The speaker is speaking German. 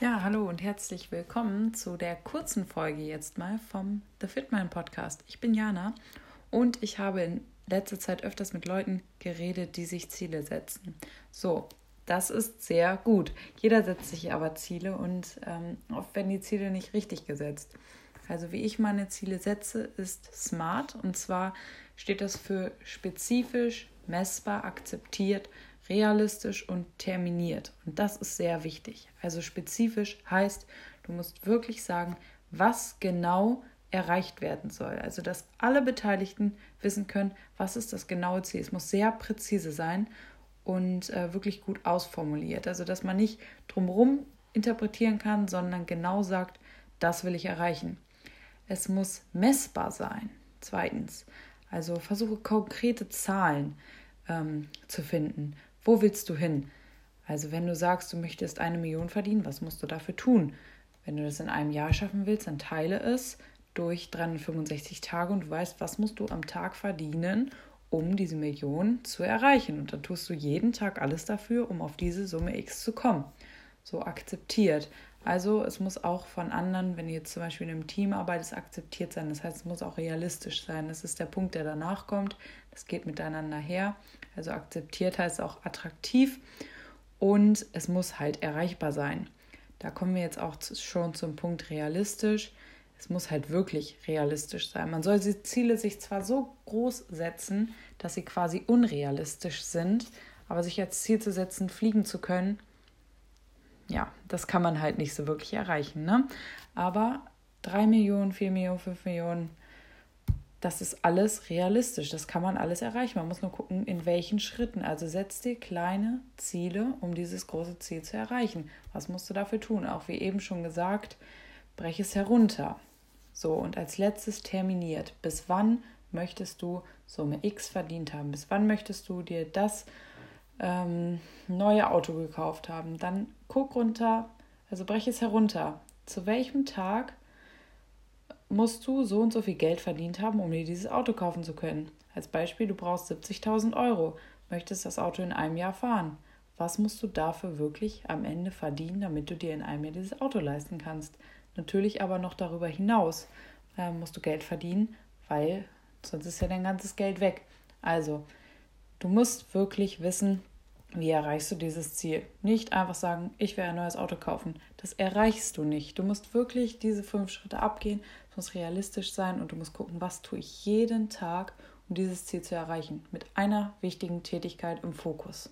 Ja, hallo und herzlich willkommen zu der kurzen Folge jetzt mal vom The Fitman Podcast. Ich bin Jana und ich habe in letzter Zeit öfters mit Leuten geredet, die sich Ziele setzen. So, das ist sehr gut. Jeder setzt sich aber Ziele und ähm, oft werden die Ziele nicht richtig gesetzt. Also wie ich meine Ziele setze, ist SMART und zwar steht das für spezifisch, messbar, akzeptiert, realistisch und terminiert. Und das ist sehr wichtig. Also spezifisch heißt, du musst wirklich sagen, was genau erreicht werden soll. Also dass alle Beteiligten wissen können, was ist das genaue Ziel. Es muss sehr präzise sein und äh, wirklich gut ausformuliert. Also dass man nicht drumherum interpretieren kann, sondern genau sagt, das will ich erreichen. Es muss messbar sein. Zweitens, also versuche konkrete Zahlen ähm, zu finden. Wo willst du hin? Also wenn du sagst, du möchtest eine Million verdienen, was musst du dafür tun? Wenn du das in einem Jahr schaffen willst, dann teile es durch 365 Tage und du weißt, was musst du am Tag verdienen, um diese Million zu erreichen. Und dann tust du jeden Tag alles dafür, um auf diese Summe X zu kommen. So akzeptiert. Also es muss auch von anderen, wenn ihr jetzt zum Beispiel in einem Team arbeitet, akzeptiert sein. Das heißt, es muss auch realistisch sein. Das ist der Punkt, der danach kommt. Das geht miteinander her. Also akzeptiert heißt auch attraktiv und es muss halt erreichbar sein. Da kommen wir jetzt auch schon zum Punkt realistisch. Es muss halt wirklich realistisch sein. Man soll die Ziele sich zwar so groß setzen, dass sie quasi unrealistisch sind, aber sich als Ziel zu setzen, fliegen zu können, ja, das kann man halt nicht so wirklich erreichen. Ne? Aber 3 Millionen, 4 Millionen, 5 Millionen, das ist alles realistisch. Das kann man alles erreichen. Man muss nur gucken, in welchen Schritten. Also setz dir kleine Ziele, um dieses große Ziel zu erreichen. Was musst du dafür tun? Auch wie eben schon gesagt, breche es herunter. So, und als letztes terminiert. Bis wann möchtest du Summe X verdient haben? Bis wann möchtest du dir das ähm, neue Auto gekauft haben? Dann guck runter, also breche es herunter. Zu welchem Tag musst du so und so viel Geld verdient haben, um dir dieses Auto kaufen zu können. Als Beispiel, du brauchst 70.000 Euro, möchtest das Auto in einem Jahr fahren. Was musst du dafür wirklich am Ende verdienen, damit du dir in einem Jahr dieses Auto leisten kannst? Natürlich aber noch darüber hinaus äh, musst du Geld verdienen, weil sonst ist ja dein ganzes Geld weg. Also, du musst wirklich wissen, wie erreichst du dieses Ziel? Nicht einfach sagen, ich will ein neues Auto kaufen. Das erreichst du nicht. Du musst wirklich diese fünf Schritte abgehen. Es muss realistisch sein und du musst gucken, was tue ich jeden Tag, um dieses Ziel zu erreichen. Mit einer wichtigen Tätigkeit im Fokus.